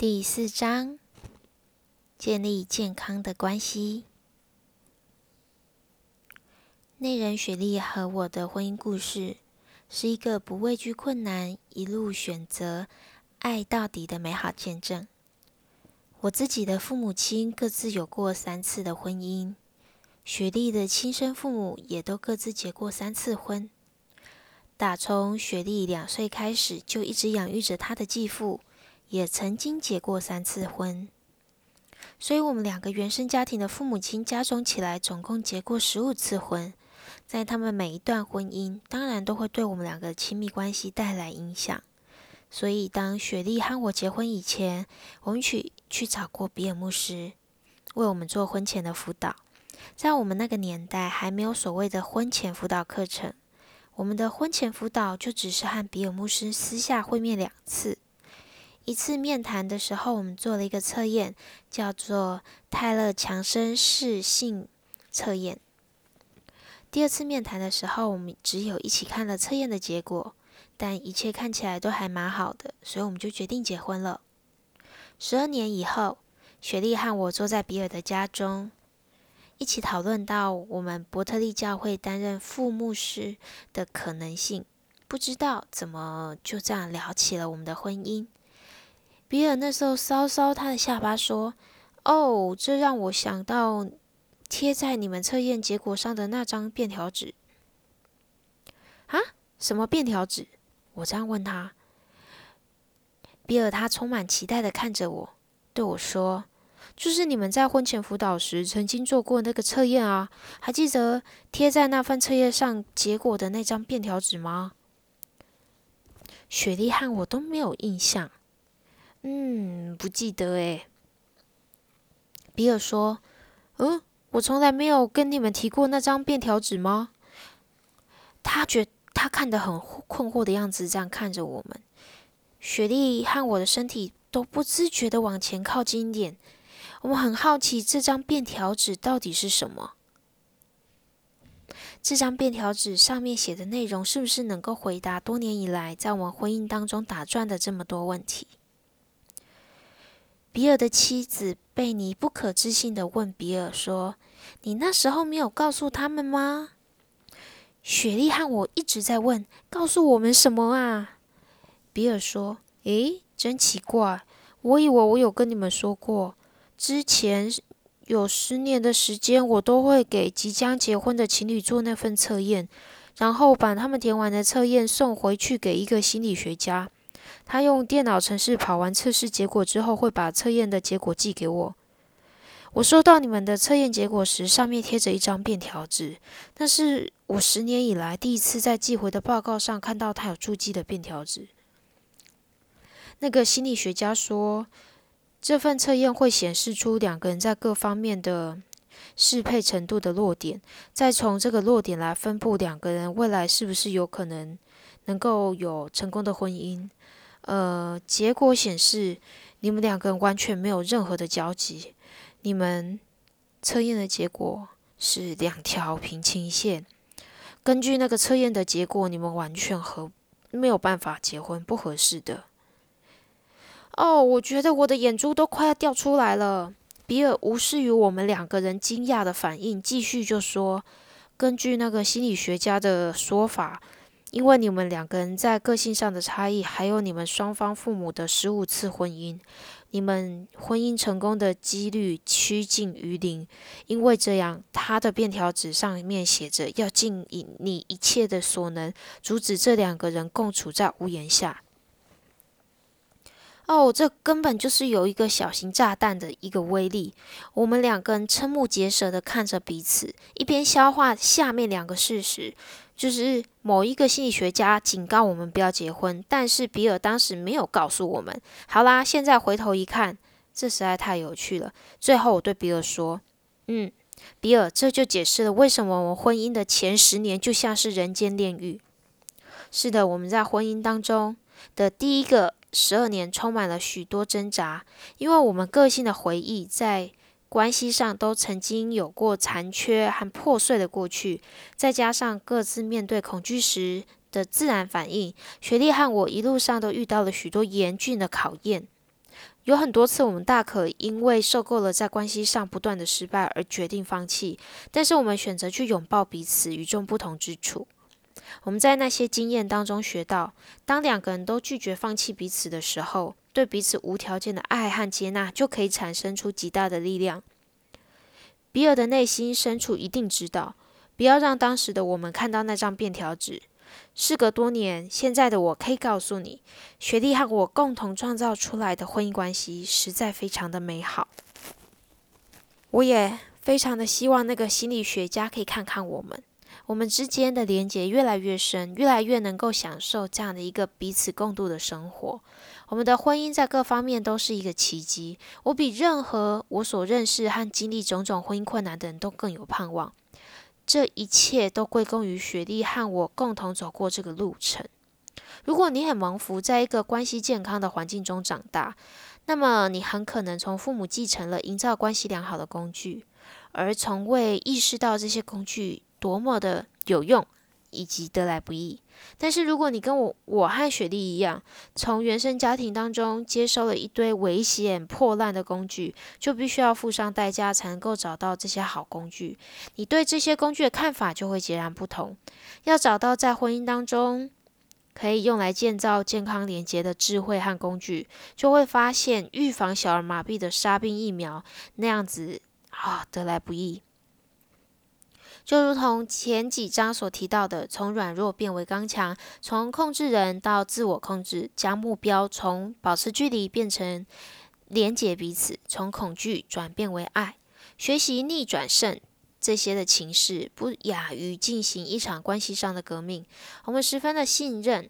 第四章：建立健康的关系。内人雪莉和我的婚姻故事，是一个不畏惧困难、一路选择爱到底的美好见证。我自己的父母亲各自有过三次的婚姻，雪莉的亲生父母也都各自结过三次婚。打从雪莉两岁开始，就一直养育着她的继父。也曾经结过三次婚，所以我们两个原生家庭的父母亲加总起来，总共结过十五次婚。在他们每一段婚姻，当然都会对我们两个亲密关系带来影响。所以，当雪莉和我结婚以前，我们去去找过比尔牧师，为我们做婚前的辅导。在我们那个年代，还没有所谓的婚前辅导课程，我们的婚前辅导就只是和比尔牧师私下会面两次。一次面谈的时候，我们做了一个测验，叫做泰勒强生适性测验。第二次面谈的时候，我们只有一起看了测验的结果，但一切看起来都还蛮好的，所以我们就决定结婚了。十二年以后，雪莉和我坐在比尔的家中，一起讨论到我们伯特利教会担任副牧师的可能性。不知道怎么就这样聊起了我们的婚姻。比尔那时候搔搔他的下巴，说：“哦，这让我想到贴在你们测验结果上的那张便条纸。”“啊？什么便条纸？”我这样问他。比尔他充满期待的看着我，对我说：“就是你们在婚前辅导时曾经做过那个测验啊，还记得贴在那份测验上结果的那张便条纸吗？”雪莉和我都没有印象。嗯，不记得诶。比尔说：“嗯，我从来没有跟你们提过那张便条纸吗？”他觉他看得很困惑的样子，这样看着我们。雪莉和我的身体都不自觉的往前靠近一点。我们很好奇这张便条纸到底是什么。这张便条纸上面写的内容是不是能够回答多年以来在我们婚姻当中打转的这么多问题？比尔的妻子贝尼不可置信地问比尔说：“你那时候没有告诉他们吗？”雪莉和我一直在问：“告诉我们什么啊？”比尔说：“诶，真奇怪，我以为我有跟你们说过，之前有十年的时间，我都会给即将结婚的情侣做那份测验，然后把他们填完的测验送回去给一个心理学家。”他用电脑程式跑完测试结果之后，会把测验的结果寄给我。我收到你们的测验结果时，上面贴着一张便条纸，那是我十年以来第一次在寄回的报告上看到他有注记的便条纸。那个心理学家说，这份测验会显示出两个人在各方面的适配程度的落点，再从这个落点来分布两个人未来是不是有可能能够有成功的婚姻。呃，结果显示你们两个人完全没有任何的交集。你们测验的结果是两条平行线。根据那个测验的结果，你们完全合没有办法结婚，不合适的。哦，我觉得我的眼珠都快要掉出来了。比尔无视于我们两个人惊讶的反应，继续就说：“根据那个心理学家的说法。”因为你们两个人在个性上的差异，还有你们双方父母的十五次婚姻，你们婚姻成功的几率趋近于零。因为这样，他的便条纸上面写着要尽你一切的所能，阻止这两个人共处在屋檐下。哦，这根本就是有一个小型炸弹的一个威力。我们两个人瞠目结舌地看着彼此，一边消化下面两个事实。就是某一个心理学家警告我们不要结婚，但是比尔当时没有告诉我们。好啦，现在回头一看，这实在太有趣了。最后我对比尔说：“嗯，比尔，这就解释了为什么我们婚姻的前十年就像是人间炼狱。是的，我们在婚姻当中的第一个十二年充满了许多挣扎，因为我们个性的回忆在。”关系上都曾经有过残缺和破碎的过去，再加上各自面对恐惧时的自然反应，雪莉和我一路上都遇到了许多严峻的考验。有很多次，我们大可因为受够了在关系上不断的失败而决定放弃，但是我们选择去拥抱彼此与众不同之处。我们在那些经验当中学到，当两个人都拒绝放弃彼此的时候，对彼此无条件的爱和接纳就可以产生出极大的力量。比尔的内心深处一定知道，不要让当时的我们看到那张便条纸。事隔多年，现在的我可以告诉你，雪莉和我共同创造出来的婚姻关系实在非常的美好。我也非常的希望那个心理学家可以看看我们。我们之间的连结越来越深，越来越能够享受这样的一个彼此共度的生活。我们的婚姻在各方面都是一个奇迹。我比任何我所认识和经历种种婚姻困难的人都更有盼望。这一切都归功于雪莉和我共同走过这个路程。如果你很蒙福，在一个关系健康的环境中长大，那么你很可能从父母继承了营造关系良好的工具，而从未意识到这些工具。多么的有用，以及得来不易。但是，如果你跟我我和雪莉一样，从原生家庭当中接收了一堆危险破烂的工具，就必须要付上代价才能够找到这些好工具。你对这些工具的看法就会截然不同。要找到在婚姻当中可以用来建造健康连结的智慧和工具，就会发现预防小儿麻痹的沙宾疫苗那样子啊，得来不易。就如同前几章所提到的，从软弱变为刚强，从控制人到自我控制，将目标从保持距离变成连接彼此，从恐惧转变为爱，学习逆转胜，这些的情势不亚于进行一场关系上的革命。我们十分的信任，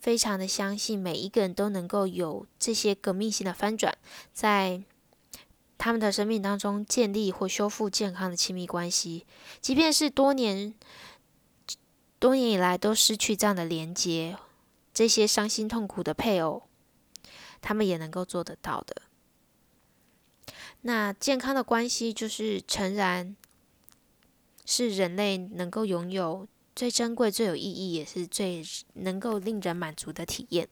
非常的相信每一个人都能够有这些革命性的翻转，在。他们的生命当中建立或修复健康的亲密关系，即便是多年多年以来都失去这样的连接，这些伤心痛苦的配偶，他们也能够做得到的。那健康的关系就是诚然，是人类能够拥有最珍贵、最有意义，也是最能够令人满足的体验。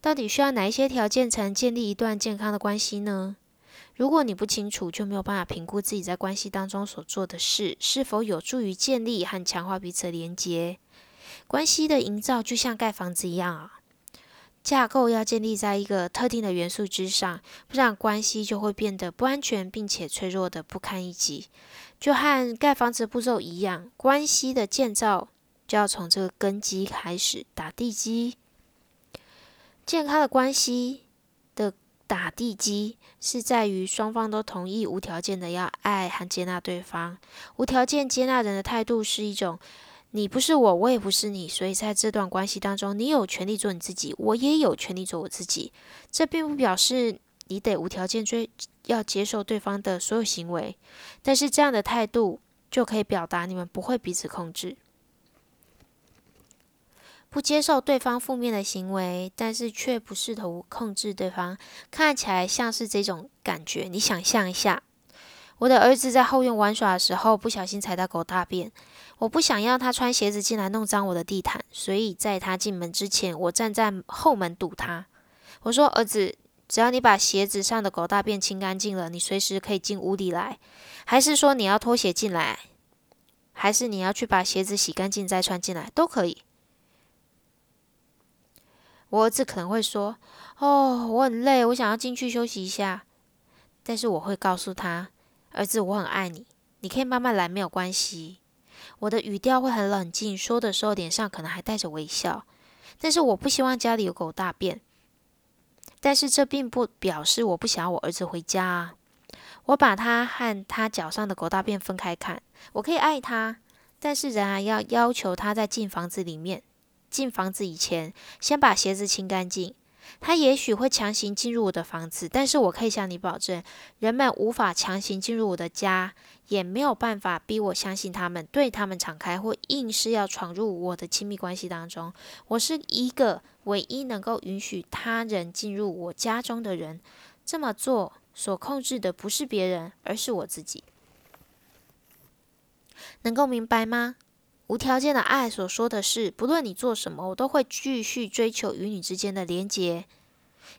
到底需要哪一些条件才能建立一段健康的关系呢？如果你不清楚，就没有办法评估自己在关系当中所做的事是否有助于建立和强化彼此的连接。关系的营造就像盖房子一样啊，架构要建立在一个特定的元素之上，不然关系就会变得不安全，并且脆弱的不堪一击。就和盖房子步骤一样，关系的建造就要从这个根基开始打地基。健康的关系的打地基是在于双方都同意无条件的要爱和接纳对方。无条件接纳人的态度是一种，你不是我，我也不是你，所以在这段关系当中，你有权利做你自己，我也有权利做我自己。这并不表示你得无条件追，要接受对方的所有行为，但是这样的态度就可以表达你们不会彼此控制。不接受对方负面的行为，但是却不试图控制对方，看起来像是这种感觉。你想象一下，我的儿子在后院玩耍的时候，不小心踩到狗大便。我不想要他穿鞋子进来弄脏我的地毯，所以在他进门之前，我站在后门堵他。我说：“儿子，只要你把鞋子上的狗大便清干净了，你随时可以进屋里来。还是说你要脱鞋进来？还是你要去把鞋子洗干净再穿进来？都可以。”我儿子可能会说：“哦，我很累，我想要进去休息一下。”但是我会告诉他：“儿子，我很爱你，你可以慢慢来，没有关系。”我的语调会很冷静，说的时候脸上可能还带着微笑。但是我不希望家里有狗大便。但是这并不表示我不想要我儿子回家啊。我把他和他脚上的狗大便分开看。我可以爱他，但是仍然要要求他在进房子里面。进房子以前，先把鞋子清干净。他也许会强行进入我的房子，但是我可以向你保证，人们无法强行进入我的家，也没有办法逼我相信他们，对他们敞开，或硬是要闯入我的亲密关系当中。我是一个唯一能够允许他人进入我家中的人。这么做所控制的不是别人，而是我自己。能够明白吗？无条件的爱所说的是，不论你做什么，我都会继续追求与你之间的连结。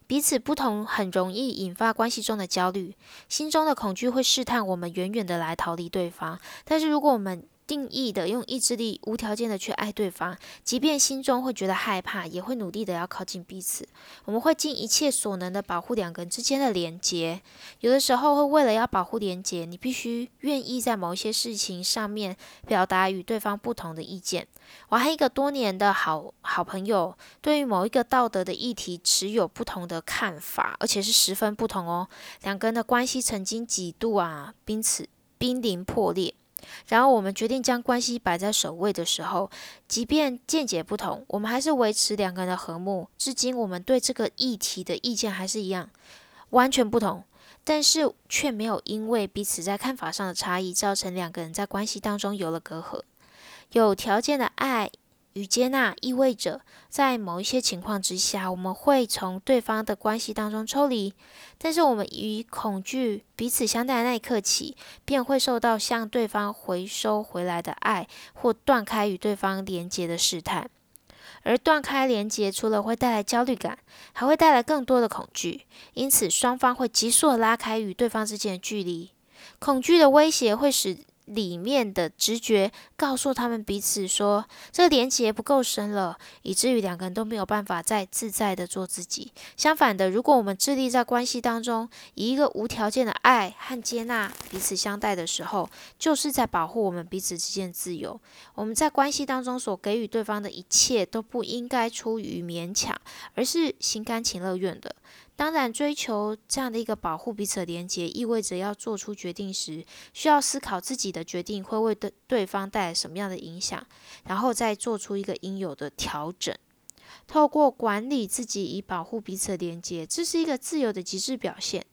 彼此不同很容易引发关系中的焦虑，心中的恐惧会试探我们远远的来逃离对方。但是如果我们定义的用意志力无条件的去爱对方，即便心中会觉得害怕，也会努力的要靠近彼此。我们会尽一切所能的保护两个人之间的连结。有的时候会为了要保护连结，你必须愿意在某一些事情上面表达与对方不同的意见。我和一个多年的好好朋友，对于某一个道德的议题持有不同的看法，而且是十分不同哦。两个人的关系曾经几度啊，濒此濒临破裂。然后我们决定将关系摆在首位的时候，即便见解不同，我们还是维持两个人的和睦。至今，我们对这个议题的意见还是一样，完全不同，但是却没有因为彼此在看法上的差异，造成两个人在关系当中有了隔阂。有条件的爱。与接纳意味着，在某一些情况之下，我们会从对方的关系当中抽离，但是我们与恐惧彼此相待的那一刻起，便会受到向对方回收回来的爱，或断开与对方连结的试探。而断开连接，除了会带来焦虑感，还会带来更多的恐惧，因此双方会急速的拉开与对方之间的距离。恐惧的威胁会使。里面的直觉告诉他们彼此说，这个连结不够深了，以至于两个人都没有办法再自在的做自己。相反的，如果我们致力在关系当中以一个无条件的爱和接纳彼此相待的时候，就是在保护我们彼此之间自由。我们在关系当中所给予对方的一切都不应该出于勉强，而是心甘情愿的。当然，追求这样的一个保护彼此的连接，意味着要做出决定时，需要思考自己的决定会为对对方带来什么样的影响，然后再做出一个应有的调整。透过管理自己以保护彼此的连接，这是一个自由的极致表现。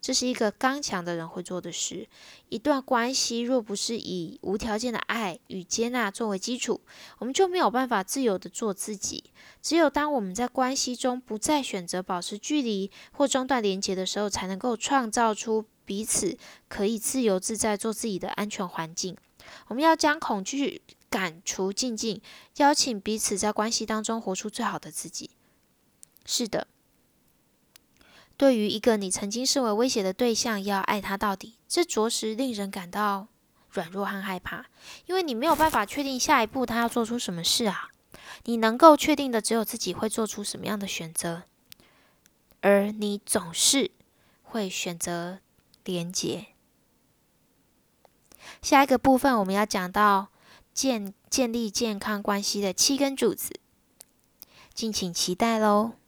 这是一个刚强的人会做的事。一段关系若不是以无条件的爱与接纳作为基础，我们就没有办法自由地做自己。只有当我们在关系中不再选择保持距离或中断连接的时候，才能够创造出彼此可以自由自在做自己的安全环境。我们要将恐惧赶除净尽，邀请彼此在关系当中活出最好的自己。是的。对于一个你曾经视为威胁的对象，要爱他到底，这着实令人感到软弱和害怕，因为你没有办法确定下一步他要做出什么事啊。你能够确定的只有自己会做出什么样的选择，而你总是会选择连结。下一个部分我们要讲到建建立健康关系的七根柱子，敬请期待喽。